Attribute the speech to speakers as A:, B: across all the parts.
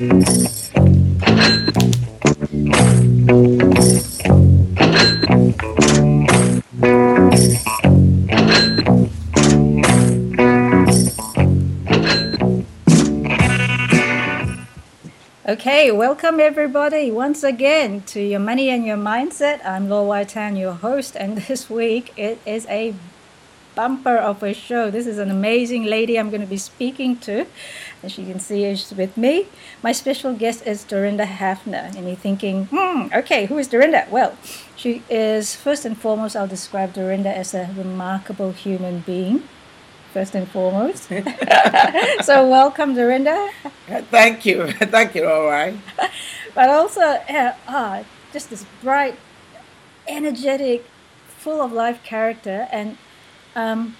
A: Okay, welcome everybody once again to Your Money and Your Mindset. I'm Lo Wai Tan, your host, and this week it is a bumper of a show. This is an amazing lady I'm going to be speaking to. As you can see, is with me. My special guest is Dorinda Hafner. And you're thinking, hmm, okay, who is Dorinda? Well, she is, first and foremost, I'll describe Dorinda as a remarkable human being first and foremost. so welcome, Dorinda.
B: Thank you, thank you. All right.
A: But also, uh, ah, just this bright, energetic, full of life character, and um,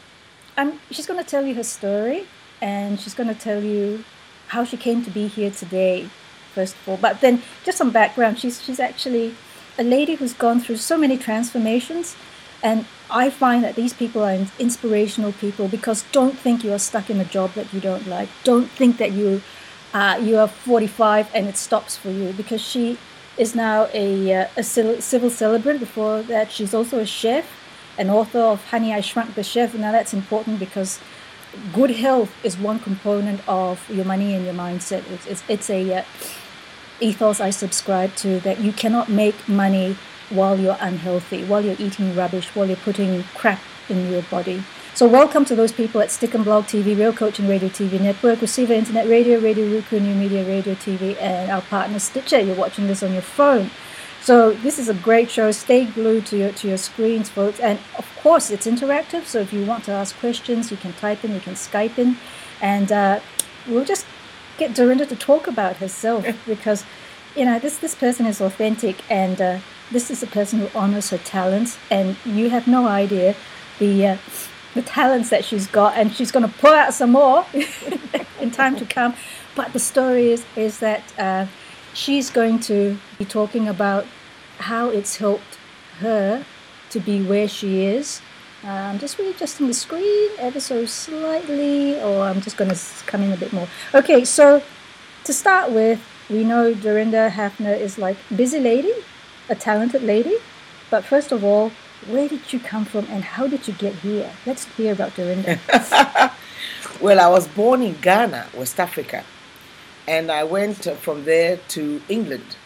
A: I'm, she's going to tell you her story, and she's going to tell you how she came to be here today. First of all, but then just some background. She's she's actually a lady who's gone through so many transformations and I find that these people are inspirational people because don't think you are stuck in a job that you don't like. Don't think that you uh, you are 45 and it stops for you because she is now a, uh, a civil celebrant. Before that, she's also a chef, an author of Honey, I Shrunk the Chef. Now that's important because good health is one component of your money and your mindset. It's, it's, it's a uh, ethos I subscribe to that you cannot make money while you're unhealthy, while you're eating rubbish, while you're putting crap in your body. So welcome to those people at Stick and Blog TV, Real Coaching Radio TV Network, Reciva Internet Radio, Radio Roku, New Media Radio TV, and our partner Stitcher. You're watching this on your phone. So this is a great show. Stay glued to your to your screens, folks. And of course, it's interactive. So if you want to ask questions, you can type in, you can Skype in, and uh, we'll just get Dorinda to talk about herself because you know this this person is authentic and. Uh, this is a person who honors her talents, and you have no idea the uh, the talents that she's got, and she's going to pull out some more in time to come. But the story is is that uh, she's going to be talking about how it's helped her to be where she is. I'm just readjusting the screen ever so slightly, or I'm just going to come in a bit more. Okay, so to start with, we know Dorinda Hafner is like busy lady a talented lady. But first of all, where did you come from and how did you get here? Let's hear about Dorinda.
B: well, I was born in Ghana, West Africa, and I went uh, from there to England.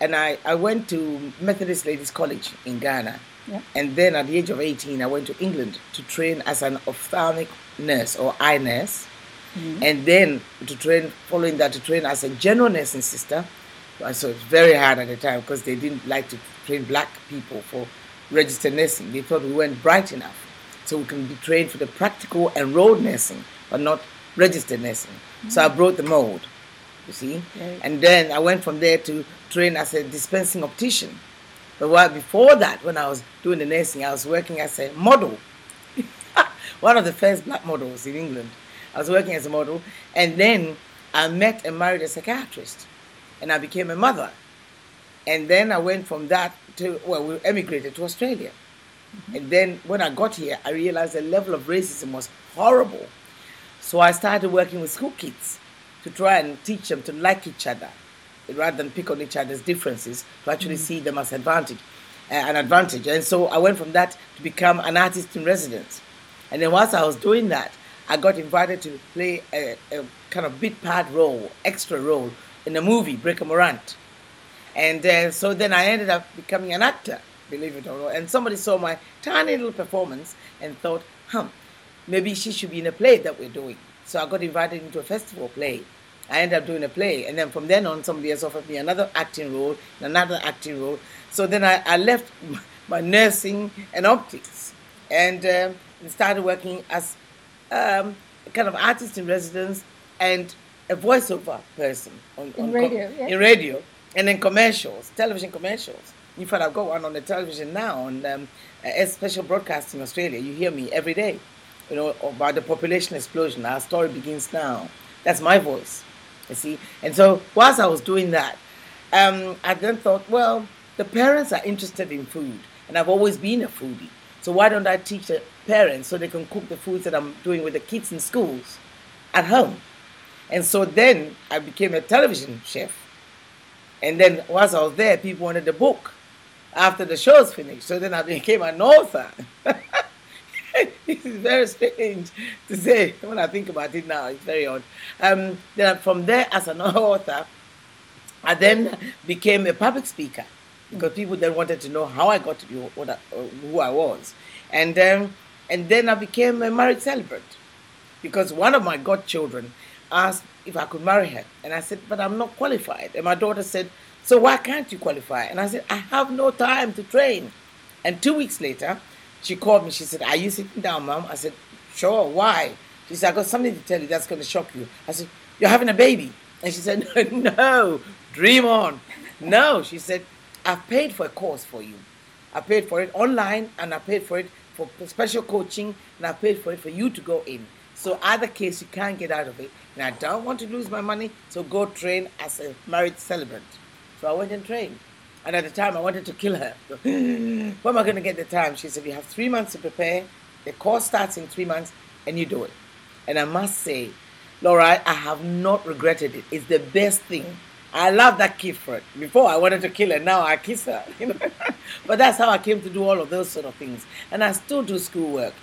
B: And I, I went to Methodist Ladies College in Ghana. Yeah. And then at the age of 18, I went to England to train as an ophthalmic nurse or eye nurse. Mm-hmm. And then to train, following that, to train as a general nursing sister so it's very hard at the time because they didn't like to train black people for registered nursing. They thought we weren't bright enough. So we can be trained for the practical and road nursing, but not registered nursing. Mm-hmm. So I broke the mold, you see. Right. And then I went from there to train as a dispensing optician. But while before that, when I was doing the nursing, I was working as a model. One of the first black models in England. I was working as a model. And then I met and married a psychiatrist and I became a mother. And then I went from that to, well, we emigrated to Australia. Mm-hmm. And then when I got here, I realized the level of racism was horrible. So I started working with school kids to try and teach them to like each other rather than pick on each other's differences, to actually mm-hmm. see them as advantage, uh, an advantage. And so I went from that to become an artist in residence. And then whilst I was doing that, I got invited to play a, a kind of bit part role, extra role in a movie, Breaker Morant. And uh, so then I ended up becoming an actor, believe it or not. And somebody saw my tiny little performance and thought, huh, maybe she should be in a play that we're doing. So I got invited into a festival play. I ended up doing a play. And then from then on, somebody else offered me another acting role, another acting role. So then I, I left my nursing and optics and, uh, started working as um, kind of artist in residence and a voiceover person on,
A: in radio, yeah.
B: in radio, and then commercials, television commercials. In fact, I've got one on the television now on um, a special broadcast in Australia. You hear me every day, you know, about the population explosion. Our story begins now. That's my voice, you see. And so, whilst I was doing that, um, I then thought, well, the parents are interested in food, and I've always been a foodie. So why don't I teach the parents so they can cook the foods that I'm doing with the kids in schools at home? And so then I became a television chef. And then once I was there, people wanted the book after the show's finished. So then I became an author. it's very strange to say when I think about it now. It's very odd. Um, then from there, as an author, I then became a public speaker because people then wanted to know how I got to be what I, who I was, and then and then I became a marriage celebrant because one of my godchildren asked if I could marry her, and I said, but I'm not qualified, and my daughter said, so why can't you qualify? And I said, I have no time to train, and two weeks later, she called me. She said, Are you sitting down, mom? I said, Sure. Why? She said, I got something to tell you that's going to shock you. I said, You're having a baby? And she said, No, no dream on. No, she said, I've paid for a course for you. I paid for it online and I paid for it for special coaching and I paid for it for you to go in. So either case you can't get out of it. And I don't want to lose my money, so go train as a married celebrant. So I went and trained. And at the time, I wanted to kill her. Where am I going to get the time? She said, You have three months to prepare. The course starts in three months, and you do it. And I must say, Laura, I have not regretted it. It's the best thing. I love that it. Before I wanted to kill her, now I kiss her. You know? but that's how I came to do all of those sort of things. And I still do school work.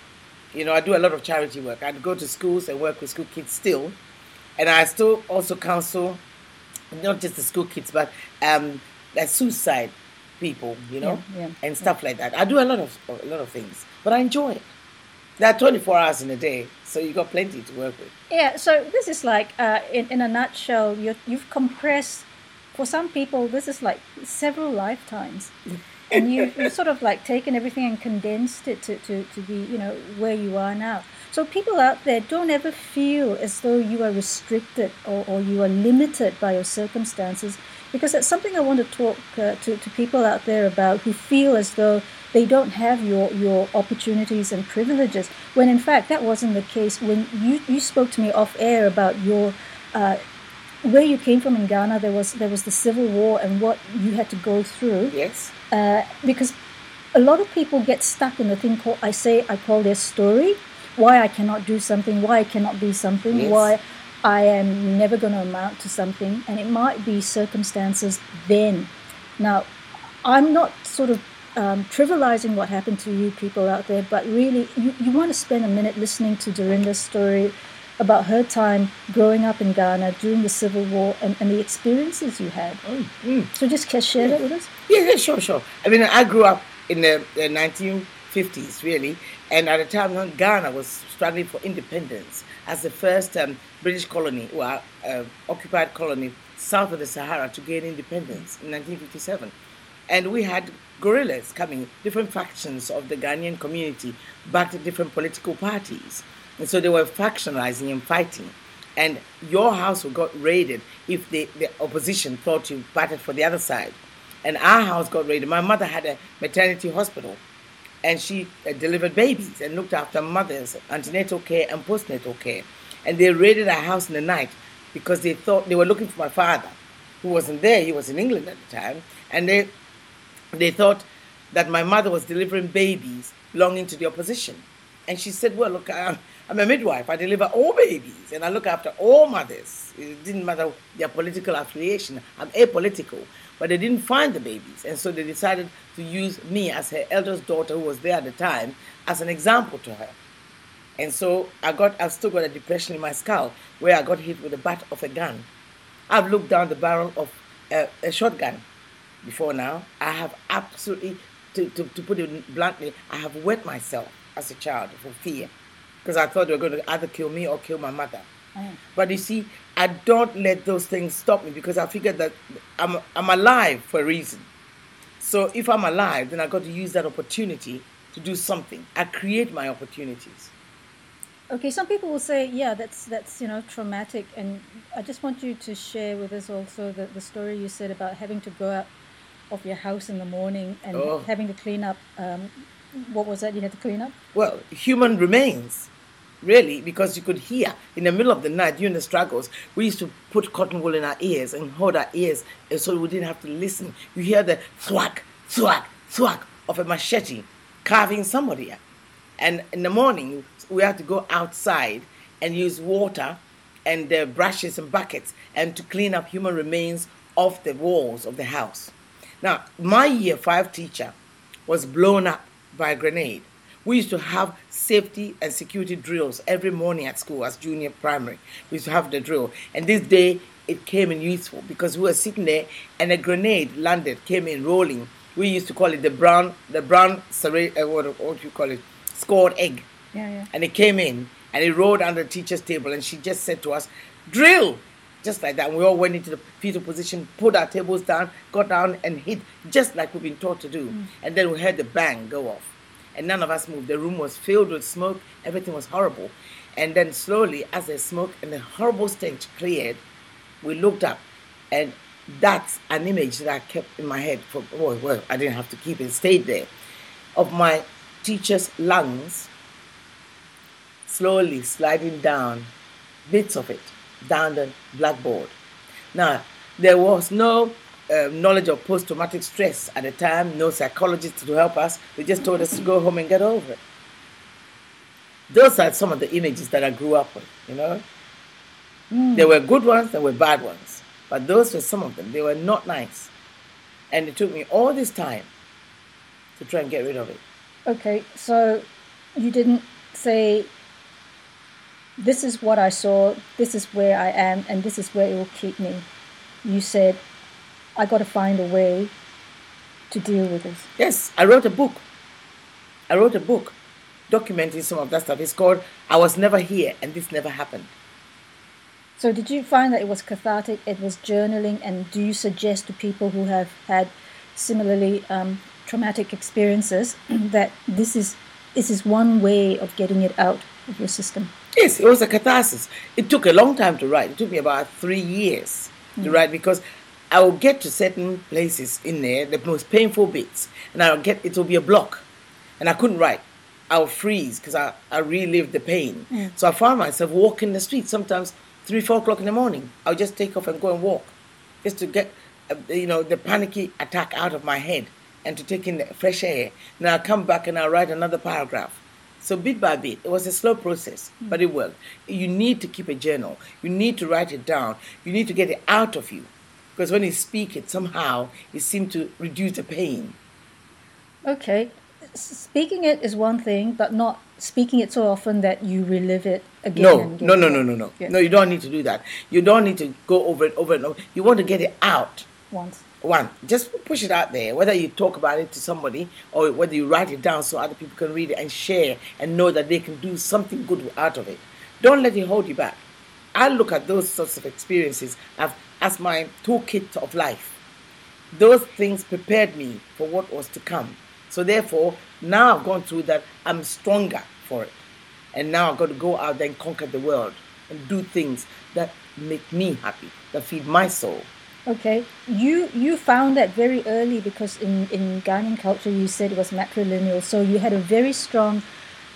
B: You know, I do a lot of charity work. I go to schools and work with school kids still. And I still also counsel not just the school kids, but um, like suicide people, you know,
A: yeah, yeah,
B: and stuff like that. I do a lot of a lot of things, but I enjoy it. There are 24 hours in a day, so you got plenty to work with.
A: Yeah, so this is like, uh, in, in a nutshell, you you've compressed, for some people, this is like several lifetimes. and you, you've sort of like taken everything and condensed it to, to, to be, you know, where you are now. So people out there don't ever feel as though you are restricted or, or you are limited by your circumstances because that's something I want to talk uh, to, to people out there about who feel as though they don't have your, your opportunities and privileges, when in fact that wasn't the case. When you, you spoke to me off air about your uh, where you came from in Ghana, there was there was the civil war and what you had to go through.
B: Yes.
A: Uh, because a lot of people get stuck in the thing called I say I call their story, why I cannot do something, why I cannot be something,
B: Yes.
A: why I am never going to amount to something, and it might be circumstances then. Now, I'm not sort of um, trivializing what happened to you people out there, but really, you, you want to spend a minute listening to Dorinda's story about her time growing up in Ghana during the Civil War and, and the experiences you had.
B: Mm.
A: So just share that with us?
B: Yeah, yeah, sure, sure. I mean, I grew up in the, the 1950s, really, and at the time Ghana was struggling for independence as the first um, British colony, well, uh, occupied colony south of the Sahara to gain independence in 1957. And we had guerrillas coming, different factions of the Ghanaian community, backed different political parties. And so they were factionalizing and fighting. And your house got raided if the, the opposition thought you batted for the other side. And our house got raided. My mother had a maternity hospital and she uh, delivered babies and looked after mothers, antenatal care and postnatal care. And they raided our house in the night because they thought they were looking for my father, who wasn't there. He was in England at the time, and they they thought that my mother was delivering babies belonging to the opposition. And she said, "Well, look, I'm, I'm a midwife. I deliver all babies, and I look after all mothers. It didn't matter their political affiliation. I'm apolitical." But they didn't find the babies, and so they decided to use me as her eldest daughter, who was there at the time, as an example to her. And so I got, I've still got a depression in my skull where I got hit with the butt of a gun. I've looked down the barrel of a, a shotgun before now. I have absolutely, to, to, to put it bluntly, I have wet myself as a child for fear because I thought they were going to either kill me or kill my mother. But you see, I don't let those things stop me because I figure that I'm, I'm alive for a reason. So if I'm alive, then I got to use that opportunity to do something. I create my opportunities.
A: Okay, some people will say, yeah, that's that's you know traumatic, and I just want you to share with us also the, the story you said about having to go out of your house in the morning and
B: Oh.
A: having to clean up. Um, what was that you had to clean up?
B: Well, human remains, really, because you could hear in the middle of the night during the struggles. We used to put cotton wool in our ears and hold our ears so we didn't have to listen. You hear the thwack, thwack, thwack of a machete carving somebody. And in the morning, we had to go outside and use water and uh, brushes and buckets and to clean up human remains off the walls of the house. Now, my year five teacher was blown up by a grenade. We used to have safety and security drills every morning at school as junior primary. We used to have the drill. And this day it came in useful because we were sitting there and a grenade landed, came in rolling. We used to call it the brown, the brown, uh, what, what do you call it, scotch egg.
A: Yeah, yeah.
B: And it came in and it rolled under the teacher's table and she just said to us, drill, just like that. And we all went into the fetal position, put our tables down, got down and hit just like we've been taught to do. Mm. And then we heard the bang go off. And none of us moved. The room was filled with smoke. Everything was horrible. And then slowly, as the smoke and the horrible stench cleared, we looked up and that's an image that I kept in my head for well, well, I didn't have to keep it, stayed there, of my teacher's lungs slowly sliding down, bits of it, down the blackboard. Now, there was no uh, knowledge of post traumatic stress at the time, no psychologist to help us. They just told us to go home and get over it. Those are some of the images that I grew up with, you know. Mm. There were good ones, there were bad ones. But those were some of them. They were not nice. And it took me all this time to try and get rid of it.
A: Okay, so you didn't say, this is what I saw, this is where I am, and this is where it will keep me. You said, I got to find a way to deal with this.
B: Yes, I wrote a book. I wrote a book documenting some of that stuff. It's called I Was Never Here and This Never Happened.
A: So, did you find that it was cathartic? It was journaling, and do you suggest to people who have had similarly um, traumatic experiences that this is this is one way of getting it out of your system?
B: Yes, it was a catharsis. It took a long time to write. It took me about three years mm. to write because I will get to certain places in there, the most painful bits, and I'll get it will be a block, and I couldn't write. I'll freeze because I, I relived the pain. Mm. So I found myself walking the street sometimes three, four o'clock in the morning, I'll just take off and go and walk, just to get, uh, you know, the panicky attack out of my head and to take in the fresh air. Then I'll come back and I'll write another paragraph. So bit by bit, it was a slow process, mm. but it worked. You need to keep a journal. You need to write it down. You need to get it out of you, because when you speak it, somehow it seems to reduce the pain.
A: Okay, speaking it is one thing, but not speaking it so often that you relive it again.
B: No,
A: again
B: no, no, no, no, no. Yeah. No, you don't need to do that. You don't need to go over it over and over. You want to get it out.
A: Once.
B: One, just push it out there. Whether you talk about it to somebody or whether you write it down so other people can read it and share and know that they can do something good out of it. Don't let it hold you back. I look at those sorts of experiences as my toolkit of life. Those things prepared me for what was to come. So therefore, now I've gone through that, I'm stronger for it. And now I've got to go out there and conquer the world and do things that make me happy, that feed my soul.
A: Okay, you you found that very early because in in Ghanaian culture you said it was matrilineal, so you had a very strong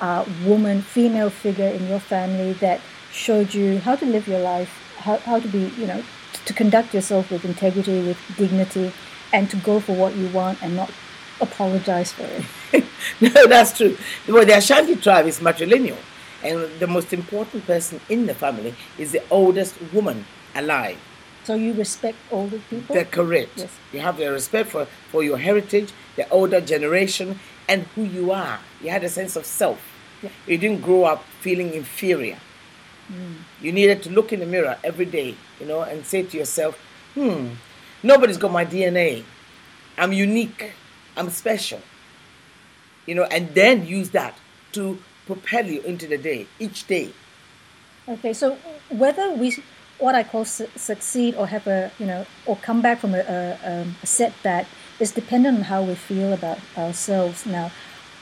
A: uh, woman, female figure in your family that showed you how to live your life, how, how to be, you know, to conduct yourself with integrity, with dignity, and to go for what you want and not apologize for it.
B: no, that's true. Well, the Ashanti tribe is matrilineal, and the most important person in the family is the oldest woman alive.
A: So you respect older people?
B: They're correct. Yes. You have the respect for, for your heritage, the older generation, and who you are. You had a sense of self. Yeah. You didn't grow up feeling inferior. Mm. You needed to look in the mirror every day, you know, and say to yourself, hmm, nobody's got my DNA. I'm unique. I'm special. You know, and then use that to propel you into the day, each day.
A: Okay, so whether we, what I call su- succeed or have a, you know, or come back from a, a, a setback is dependent on how we feel about ourselves. Now,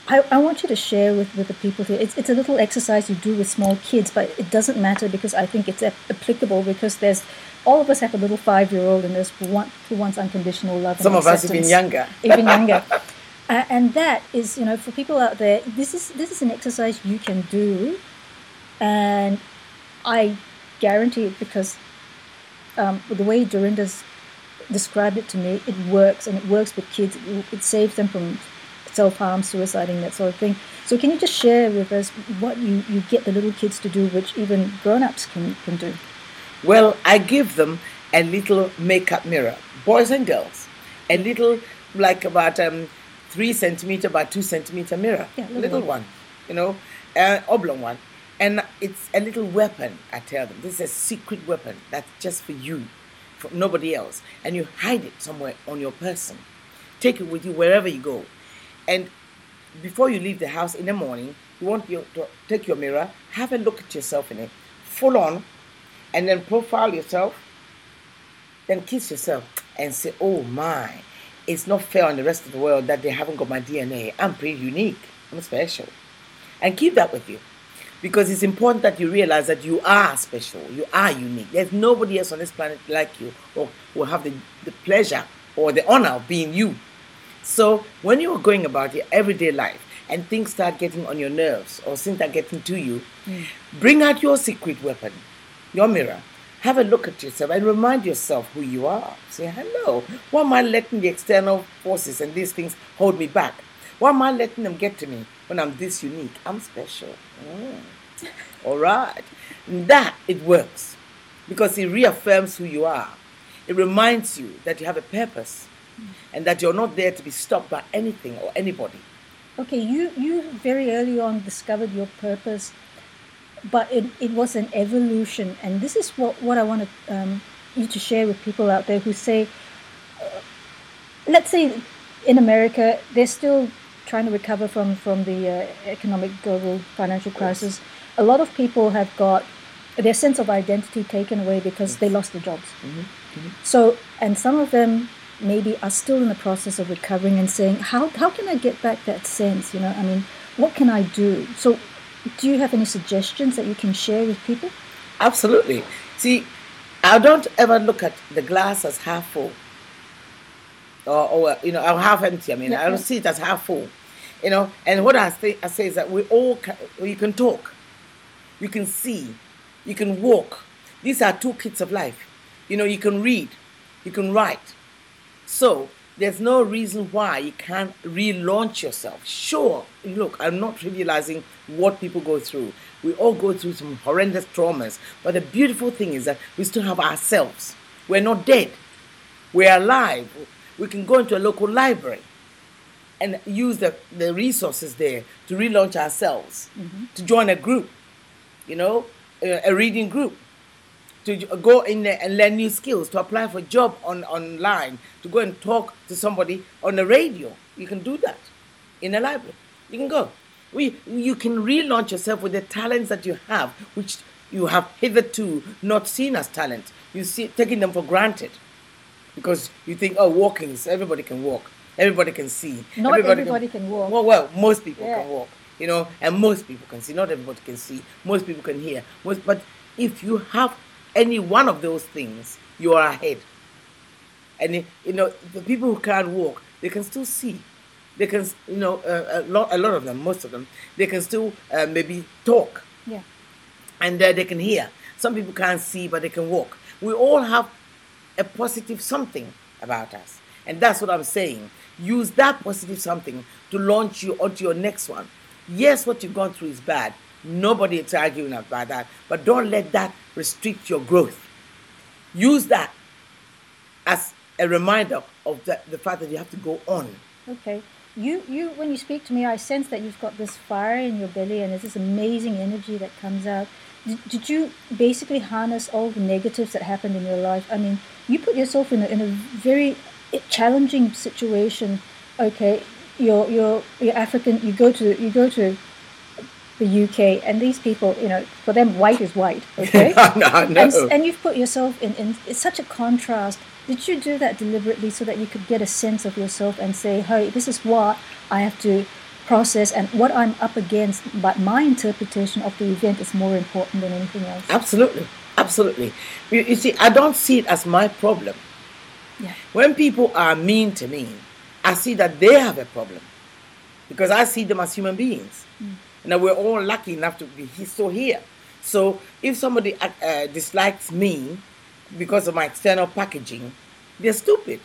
A: I, I want you to share with, with the people here. It's, it's a little exercise you do with small kids, but it doesn't matter because I think it's applicable because there's all of us have a little five year old in us who, want, who wants unconditional love.
B: Some of us even younger.
A: even younger. Uh, and that is, you know, for people out there, this is this is an exercise you can do, and I guarantee it because um, the way Dorinda's described it to me, it works, and it works with kids. It, it saves them from self harm, suiciding, that sort of thing. So, can you just share with us what you, you get the little kids to do, which even grown ups can, can do?
B: Well, I give them a little makeup mirror, boys and girls, a little like about um, three centimeter by two centimeter mirror,
A: Yeah, little
B: little
A: one.
B: one, you know, uh, oblong one, and it's a little weapon. I tell them this is a secret weapon that's just for you, for nobody else, and you hide it somewhere on your person. Take it with you wherever you go, and before you leave the house in the morning, you want to take your mirror, have a look at yourself in it, full on, and then profile yourself, then kiss yourself and say, Oh my, it's not fair on the rest of the world that they haven't got my DNA. I'm pretty unique, I'm special. And keep that with you because it's important that you realize that you are special, you are unique. There's nobody else on this planet like you or will have the, the pleasure or the honor of being you. So when you are going about your everyday life and things start getting on your nerves or things are getting to you, bring out your secret weapon, your mirror. Have a look at yourself and remind yourself who you are. Say, hello, why am I letting the external forces and these things hold me back? Why am I letting them get to me when I'm this unique? I'm special. Mm. All right. And that, it works because it reaffirms who you are. It reminds you that you have a purpose and that you're not there to be stopped by anything or anybody.
A: Okay, you you very early on discovered your purpose, but it, it was an evolution, and this is what what I want to um, you to share with people out there who say, uh, let's say, in America they're still trying to recover from from the uh, economic global financial crisis. A lot of people have got their sense of identity taken away because they lost their jobs. So, and some of them maybe are still in the process of recovering and saying, how, how can I get back that sense? You know, I mean, what can I do? So, do you have any suggestions that you can share with people?
B: Absolutely. See, I don't ever look at the glass as half full. Or, or you know, or half empty. I mean,
A: Yeah,
B: I don't
A: yeah.
B: see it as half full. You know, and what I say, I say is that we all can, you can talk, you can see, you can walk. These are two kits of life. You know, you can read, you can write. So there's no reason why you can't relaunch yourself. Sure, look, I'm not trivializing what people go through. We all go through some horrendous traumas, but the beautiful thing is that we still have ourselves. We're not dead. We're alive. We can go into a local library and use the, the resources there to relaunch ourselves, mm-hmm. to join a group, you know, a, a reading group, to go in there and learn new skills, to apply for a job on online, to go and talk to somebody on the radio. You can do that in a library. You can go. We, you can relaunch yourself with the talents that you have, which you have hitherto not seen as talent. You see, taking them for granted because you think, oh, walking is everybody can walk, everybody can see,
A: Not everybody can walk.
B: Well, well, most people
A: Yeah.
B: can walk, you know, and most people can see. Not everybody can see. Most people can hear. Most, but if you have any one of those things, you are ahead. And you know, the people who can't walk, they can still see. They can, you know, uh, a lot, a lot of them, most of them, they can still uh, maybe talk
A: Yeah.
B: and uh, they can hear. Some people can't see, but they can walk. We all have a positive something about us. And that's what I'm saying. Use that positive something to launch you onto your next one. Yes, what you've gone through is bad. Nobody is arguing about that. But don't let that restrict your growth. Use that as a reminder of the, the fact that you have to go on.
A: Okay. You, you, when you speak to me, I sense that you've got this fire in your belly and there's this amazing energy that comes out. Did, did you basically harness all the negatives that happened in your life? I mean, you put yourself in a, in a very challenging situation. Okay, you're, you're, you're African, you go to, you go to the UK and these people, you know, for them, white is white, okay?
B: I know.
A: And, and you've put yourself in, in it's such a contrast. Did you do that deliberately so that you could get a sense of yourself and say, hey, this is what I have to process and what I'm up against, but my interpretation of the event is more important than anything else?
B: Absolutely. Absolutely. You, you see, I don't see it as my problem.
A: Yeah.
B: When people are mean to me, I see that they have a problem because I see them as human beings. Mm. Now we're all lucky enough to be he- so here. So if somebody uh, uh, dislikes me because of my external packaging, they're stupid.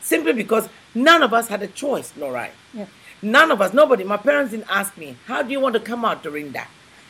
B: Simply because none of us had a choice, Laura.
A: Yeah.
B: None of us, nobody. My parents didn't ask me, how do you want to come out during that?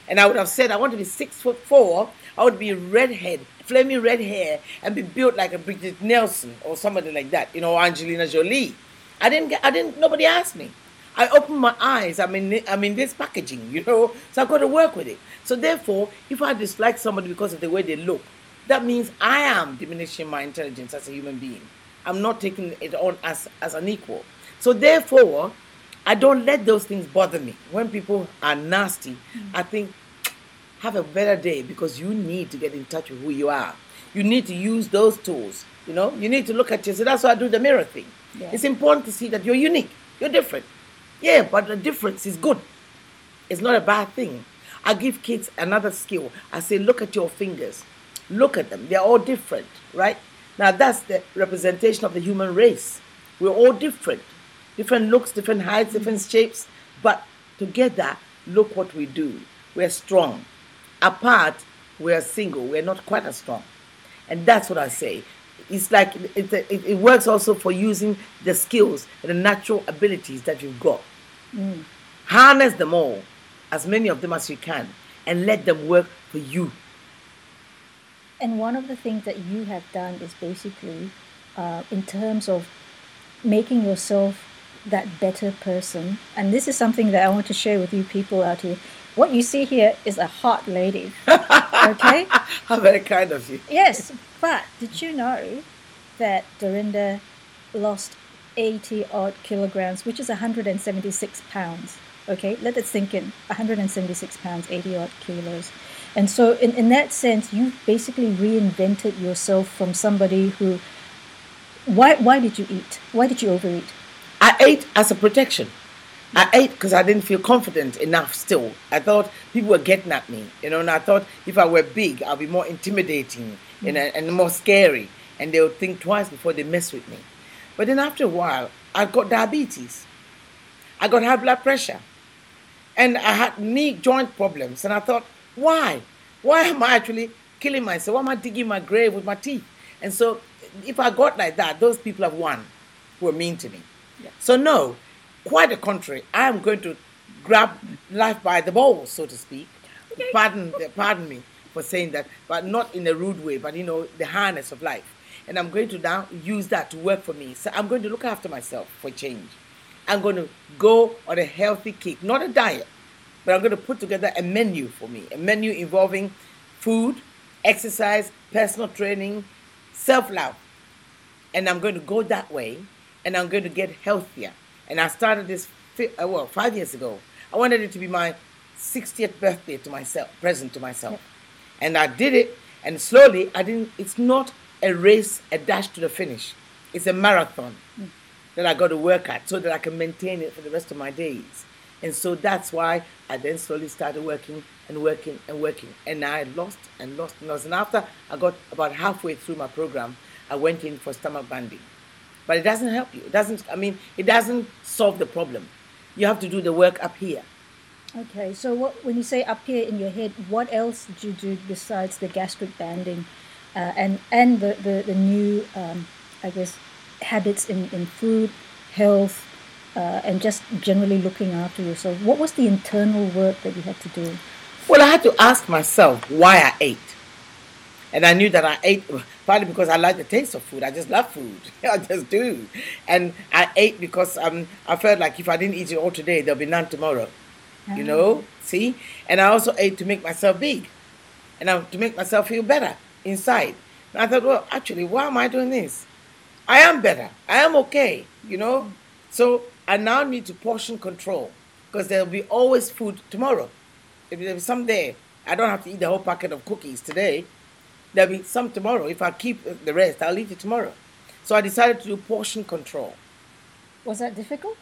B: And I would have said, I want to be six foot four, I would be redhead, flaming red hair, and be built like a Brigitte Nielsen or somebody like that, you know, Angelina Jolie. I didn't get, I didn't, nobody asked me. I open my eyes. I'm in, I'm in this packaging, you know, so I've got to work with it. So therefore, if I dislike somebody because of the way they look, that means I am diminishing my intelligence as a human being. I'm not taking it on as, as an equal. So therefore, I don't let those things bother me. When people are nasty, mm-hmm. I think have a better day because you need to get in touch with who you are. You need to use those tools. You know, you need to look at yourself. That's why I do the mirror thing. Yeah. It's important to see that you're unique. You're different. Yeah, but the difference is good. It's not a bad thing. I give kids another skill. I say, look at your fingers. Look at them. They're all different, right? Now that's the representation of the human race. We're all different. Different looks, different heights, different shapes. But together, look what we do. We're strong. Apart, we're single. We're not quite as strong. And that's what I say. It's like it, it, it works also for using the skills and the natural abilities that you've got. Mm. Harness them all, as many of them as you can, and let them work for you.
A: And one of the things that you have done is basically, uh, in terms of making yourself that better person. And this is something that I want to share with you people out here. What you see here is a hot lady. Okay?
B: How very kind of you.
A: Yes, but did you know that Dorinda lost 80 odd kilograms, which is 176 pounds? Okay, let it sink in 176 pounds, 80 odd kilos. And so, in, in that sense, you basically reinvented yourself from somebody who. Why, why did you eat? Why did you overeat?
B: I ate as a protection. I ate because I didn't feel confident enough still. I thought people were getting at me, you know, and I thought if I were big, I'll be more intimidating mm. and, and more scary, and they would think twice before they mess with me. But then after a while, I got diabetes. I got high blood pressure. And I had knee joint problems. And I thought, why? Why am I actually killing myself? Why am I digging my grave with my teeth? And so if I got like that, those people have won who are mean to me. Yeah. So no, quite the contrary. I am going to grab life by the balls, so to speak. Okay. Pardon, pardon me for saying that, but not in a rude way, but you know, the harness of life. And I'm going to now use that to work for me. So I'm going to look after myself for change. I'm going to go on a healthy kick, not a diet, but I'm going to put together a menu for me, a menu involving food, exercise, personal training, self love. And I'm going to go that way and I'm going to get healthier. And I started this, uh, well, five years ago. I wanted it to be my 60th birthday to myself, present to myself. And I did it, and slowly, I didn't, it's not a race, a dash to the finish. It's a marathon mm. that I got to work at so that I can maintain it for the rest of my days. And so that's why I then slowly started working and working and working. And I lost and lost and lost. And after I got about halfway through my program, I went in for stomach banding. But it doesn't help you. It doesn't, I mean, it doesn't solve the problem. You have to do the work up here.
A: Okay, so what, when you say up here in your head, what else did you do besides the gastric banding uh, and, and the, the, the new, um, I guess, habits in, in food, health, uh, and just generally looking after yourself? What was the internal work that you had to do?
B: Well, I had to ask myself why I ate. And I knew that I ate partly because I like the taste of food. I just love food. I just do. And I ate because um, I felt like if I didn't eat it all today, there'll be none tomorrow. You ah. know? See? And I also ate to make myself big and I, to make myself feel better inside. And I thought, well, actually, why am I doing this? I am better. I am okay, you know? So I now need to portion control because there'll be always food tomorrow. If there's some there, I don't have to eat the whole packet of cookies today. There'll be some tomorrow. If I keep the rest, I'll eat it tomorrow. So I decided to do portion control.
A: Was that difficult?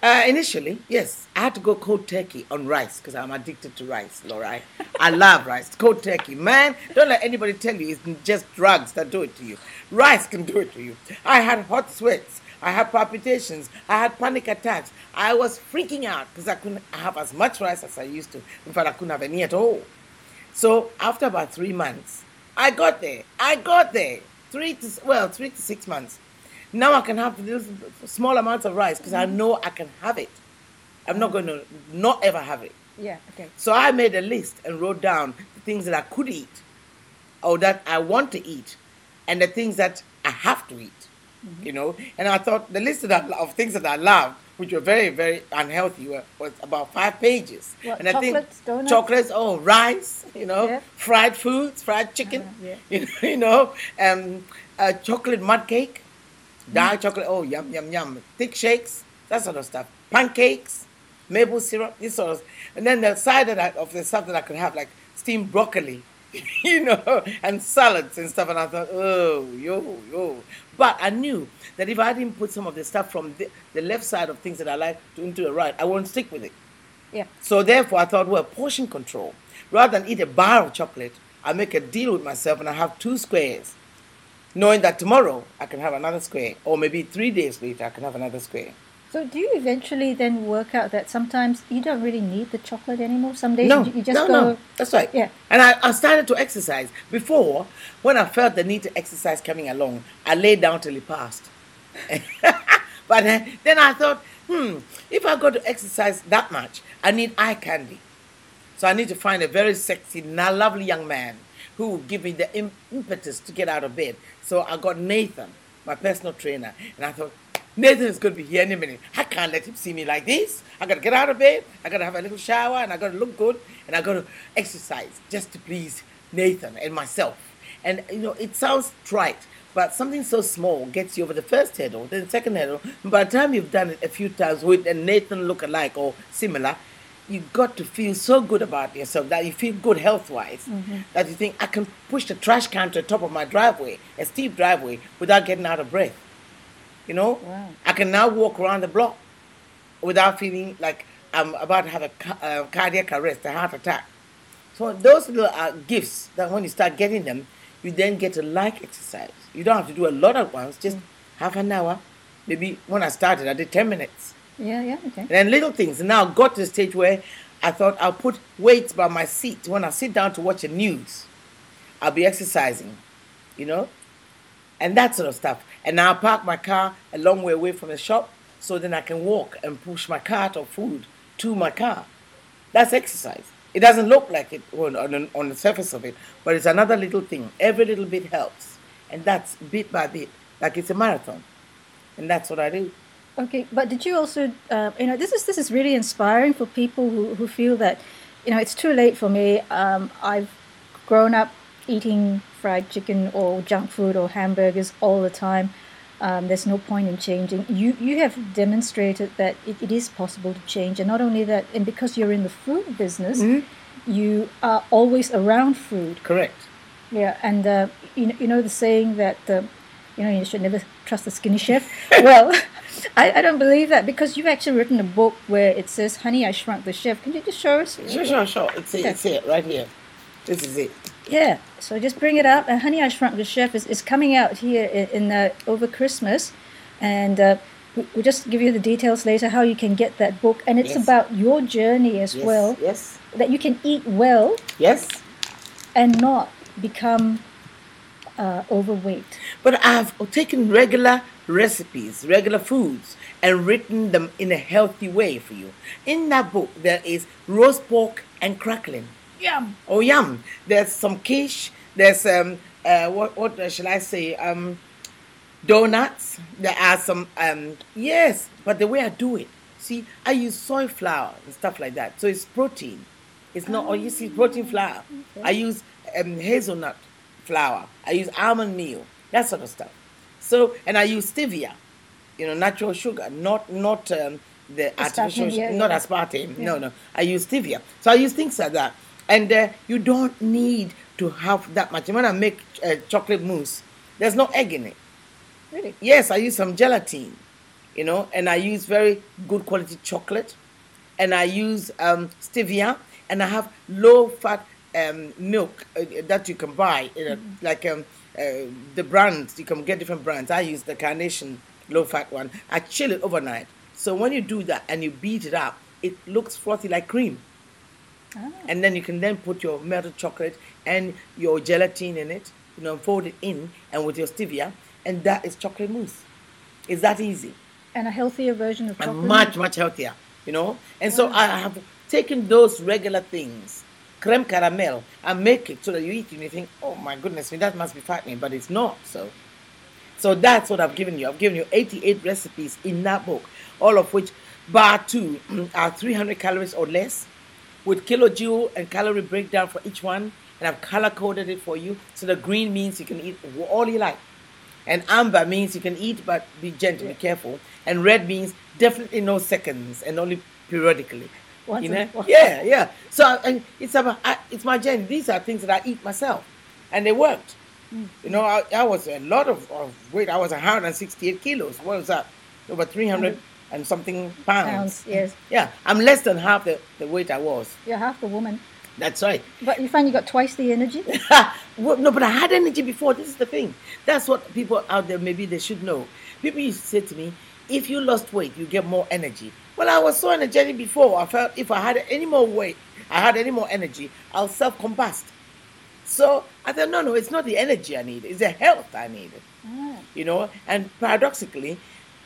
B: Uh, initially, yes. I had to go cold turkey on rice because I'm addicted to rice, Laura. I love rice. Cold turkey. Man, don't let anybody tell you it's just drugs that do it to you. Rice can do it to you. I had hot sweats. I had palpitations. I had panic attacks. I was freaking out because I couldn't have as much rice as I used to. In fact, I couldn't have any at all. So after about three months, I got there. I got there. Three to well, three to six months. Now I can have these small amounts of rice because I mm-hmm. know I can have it. I'm not going to not ever have it.
A: Yeah. Okay.
B: So I made a list and wrote down the things that I could eat or that I want to eat, and the things that I have to eat.
A: Mm-hmm.
B: You know, and I thought the list that of things that I loved, which were very, very unhealthy, were, was about five pages.
A: What,
B: and I think
A: donuts?
B: chocolates, oh, rice, you know,
A: Yeah.
B: fried foods, fried chicken,
A: Uh, yeah.
B: you know, you know um, uh, chocolate mud cake,
A: Mm.
B: dark chocolate, oh, yum, yum, yum, thick shakes, that sort of stuff, pancakes, maple syrup, this sort of, and then the side of, that, of the stuff that I could have, like steamed broccoli, you know, and salads and stuff, and I thought, oh, yo, yo. But I knew that if I didn't put some of the stuff from the, the left side of things that I like to into the right, I won't stick with it.
A: Yeah.
B: So therefore, I thought, well, portion control. Rather than eat a bar of chocolate, I make a deal with myself and I have two squares, knowing that tomorrow I can have another square, or maybe three days later I can have another square.
A: So do you eventually then work out that sometimes you don't really need the chocolate anymore? Some days
B: No,
A: you, you just
B: no,
A: go.
B: no, that's right.
A: Yeah.
B: And I, I started to exercise. Before, when I felt the need to exercise coming along, I laid down till it passed. but uh, then I thought, hmm, if I go to exercise that much, I need eye candy. So I need to find a very sexy, lovely young man who will give me the impetus to get out of bed. So I got Nathan, my personal trainer, and I thought, Nathan is going to be here any minute. I can't let him see me like this. I got to get out of bed. I got to have a little shower, and I got to look good, and I got to exercise just to please Nathan and myself. And you know, it sounds trite, but something so small gets you over the first hurdle, then the second hurdle. By the time you've done it a few times with a Nathan look alike or similar, you've got to feel so good about yourself that you feel good health wise mm-hmm. that you think I can push the trash can to the top of my driveway, a steep driveway, without getting out of breath. You know,
A: Wow.
B: I can now walk around the block without feeling like I'm about to have a ca- uh, cardiac arrest, a heart attack. So those little uh, gifts that when you start getting them, you then get to like exercise. You don't have to do a lot at once, just half an hour. Maybe when I started, I did 10 minutes.
A: Yeah, yeah, okay.
B: And then little things. Now I got to the stage where I thought I'll put weights by my seat. When I sit down to watch the news, I'll be exercising, you know, and that sort of stuff. And now I park my car a long way away from the shop so then I can walk and push my cart of food to my car. That's exercise. It doesn't look like it on, on, on the surface of it, but it's another little thing. Every little bit helps. And that's bit by bit, like it's a marathon. And that's what I do.
A: Okay, but did you also, uh, you know, this is this is really inspiring for people who, who feel that, you know, it's too late for me. Um, I've grown up eating fried chicken or junk food or hamburgers all the time. Um, there's no point in changing. You you have demonstrated that it, it is possible to change, and not only that, and because you're in the food business, you are always around food.
B: Correct.
A: Yeah, and uh, you, know, you know the saying that uh, you know you should never trust a skinny chef. well, I, I don't believe that because you've actually written a book where it says "Honey, I Shrunk the Chef." Can you just show us?
B: Sure, sure, sure. It's it, it's it right here. This is it.
A: Yeah, so just bring it up. And "Honey, I Shrunk the Chef" is, is coming out here in, in over Christmas, and uh, we- we'll just give you the details later how you can get that book. And it's
B: Yes.
A: about your journey as
B: Yes.
A: well,
B: Yes.
A: that you can eat well
B: Yes.
A: and not become uh, overweight.
B: But I've taken regular recipes, regular foods, and written them in a healthy way for you. In that book, there is roast pork and crackling.
A: Yum.
B: Oh, yum! There's some quiche. There's um, uh, what what shall I say? Um, donuts. There are some um, yes, but the way I do it, see, I use soy flour and stuff like that, so it's protein. It's not. Oh, you see, protein flour. I use um, hazelnut flour. I use almond meal. That sort of stuff. So, and I use stevia, you know, natural sugar, not not um, the artificial,
A: Aspartame, yeah,
B: not
A: yeah.
B: aspartame. No, no. I use stevia. So I use things like that. And uh, you don't need to have that much. When I make uh, chocolate mousse, there's no egg in it.
A: Really?
B: Yes, I use some gelatin, you know, and I use very good quality chocolate, and I use um, stevia, and I have low fat um, milk uh, that you can buy, you know, like um, uh, the brands. You can get different brands. I use the Carnation low fat one. I chill it overnight. So when you do that and you beat it up, it looks frothy like cream. Ah. And then you can then put your melted chocolate and your gelatin in it, you know, fold it in and with your stevia, and that is chocolate mousse. It's that easy.
A: And a healthier version of chocolate.
B: And much, much healthier, you know? And so I have taken those regular things creme caramel and make it so that you eat it and you think, oh my goodness, that must be fattening, but it's not. So, so that's what I've given you. I've given you 88 recipes in that book, all of which, bar two, are 300 calories or less, with kilojoule and calorie breakdown for each one, and I've color coded it for you. So the green means you can eat all you like, and amber means you can eat but be gentle, be careful, and red means definitely no seconds and only periodically.
A: Once
B: you know? Yeah, yeah. So and it's about I, it's my journey. These are things that I eat myself, and they worked.
A: Mm.
B: You know, I, I was a lot of, of weight. I was 168 kilos. What was that? Over 300 and something pounds.
A: Pounds, yes.
B: Yeah, I'm less than half the, the weight I was.
A: You're half the woman.
B: That's right.
A: But you find you got twice the energy?
B: well, no, but I had energy before. This is the thing. That's what people out there maybe they should know. People used to say to me, if you lost weight, you get more energy. Well, I was so energetic before. I felt if I had any more weight, I had any more energy, I'll self combust. So I thought, no, no, it's not the energy I need, it's the health I need.
A: Ah.
B: You know, and paradoxically,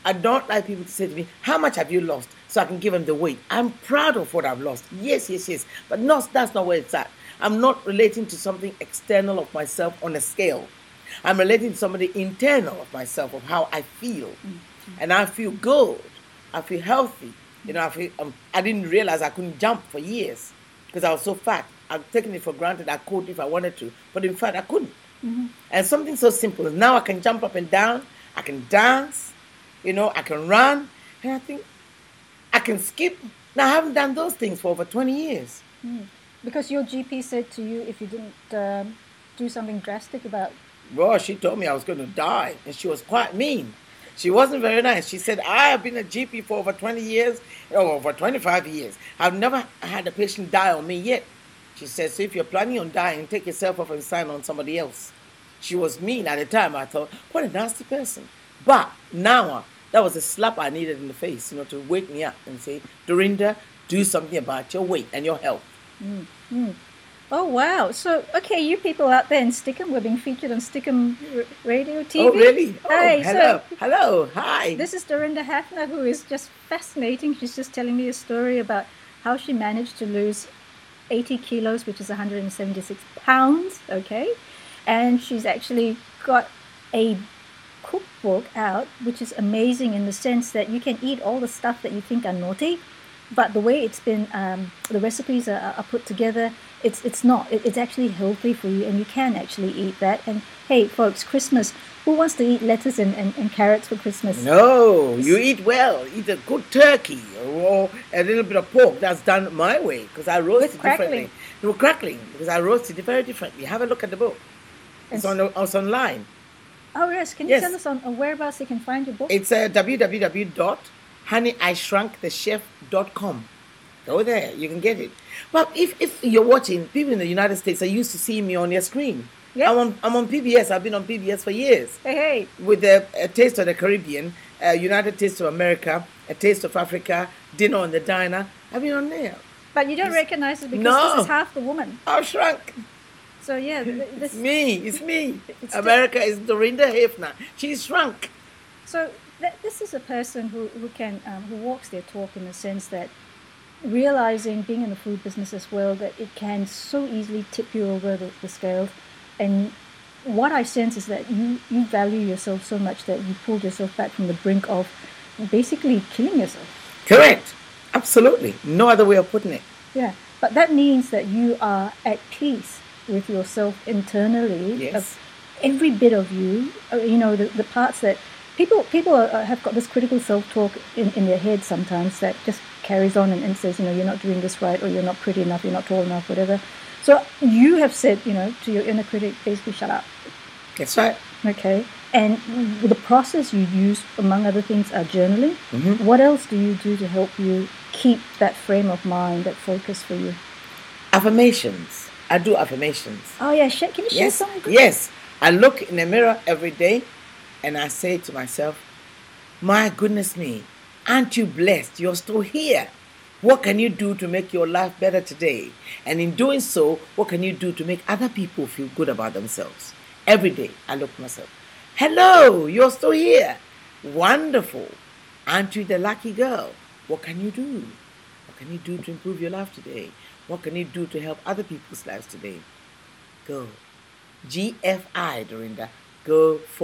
B: I don't like people to say to me, How much have you lost? So I can give them the weight. I'm proud of what I've lost. Yes, yes, yes. But no, that's not where it's at. I'm not relating to something external of myself on a scale. I'm relating to somebody internal of myself, of how I feel. And I feel good. I feel healthy. You know, I feel, um, I didn't realize I couldn't jump for years because I was so fat. I've taken it for granted I could if I wanted to, but in fact I couldn't. And something so simple. Now I can jump up and down, I can dance, you know, I can run, and I think I can skip. Now I haven't done those things for over 20 years.
A: Because your GP said to you if you didn't um, do something drastic about
B: Well, she told me I was going to die, and she was quite mean. She wasn't very nice. She said, I have been a GP for over 20 years, or over 25 years. I've never had a patient die on me yet. She said, so if you're planning on dying, take yourself off and sign on somebody else. She was mean at the time. I thought, what a nasty person. But now, that was a slap I needed in the face, you know, to wake me up and say, Dorinda, do something about your weight and your health. Mm, mm.
A: Oh wow! So okay, you people out there in Stickam, we're being featured on Stickam R- Radio TV.
B: Oh, really? Oh,
A: Hey,
B: hello.
A: so
B: hello. Hi.
A: this is Dorinda Hafner, who is just fascinating. She's just telling me a story about how she managed to lose 80 kilos, which is 176 pounds. Okay, and she's actually got a cookbook out, which is amazing in the sense that you can eat all the stuff that you think are naughty, but the way it's been, um, the recipes are, are put together, it's it's not. It, it's actually healthy for you, and you can actually eat that. And hey, folks, Christmas. Who wants to eat lettuce and, and, and carrots for Christmas?
B: No, you eat well. Eat a good turkey or a little bit of pork. That's done my way because I roast
A: With
B: it differently.
A: crackling.
B: No crackling because I roast it very differently. Have a look at the book. It's on it's online.
A: Oh yes, can you
B: Yes.
A: tell us on, on whereabouts they can find your book?
B: It's uh, www.honeyishrunkthechef.com. Go there, you can get it. Well, if, if you're watching, people in the United States are used to seeing me on your screen.
A: Yeah.
B: I'm on I'm on PBS. I've been on PBS for years.
A: Hey, hey,
B: with the a taste of the Caribbean, a United Taste of America, a taste of Africa, dinner on the diner. I've been on there.
A: but you don't recognize it because
B: No.
A: this is half the woman.
B: I've shrunk.
A: So yeah, th-
B: It's me. It's me.
A: It's
B: America is Dorinda Hafner. She's shrunk.
A: So th- this is a person who who can um, who walks their talk in the sense that realizing being in the food business as well that it can so easily tip you over the, the scales, and what I sense is that you you value yourself so much that you pulled yourself back from the brink of basically killing yourself.
B: Correct. Absolutely. No other way of putting it.
A: Yeah, but that means that you are at peace with yourself internally.
B: Yes.
A: Of every bit of you, uh, you know, the, the parts that people people are, are- have got this critical self talk in, in their head sometimes that just carries on and, and says, you know, you're not doing this right, or you're not pretty enough, you're not tall enough, whatever. So you have said, you know, to your inner critic, basically, shut up.
B: That's right.
A: Okay. And the process you use, among other things, are journaling. What else do you do to help you keep that frame of mind, that focus for you?
B: Affirmations. I do affirmations.
A: Oh yeah, share, can you share
B: Yes.
A: something?
B: Yes. I look in the mirror every day and I say to myself, My goodness me, aren't you blessed? You're still here. What can you do to make your life better today? And in doing so, what can you do to make other people feel good about themselves? Every day, I look at myself. Hello, you're still here. Wonderful. Aren't you the lucky girl? What can you do? What can you do to improve your life today? What can you do to help other people's lives today? Go. GFI, Dorinda. Go for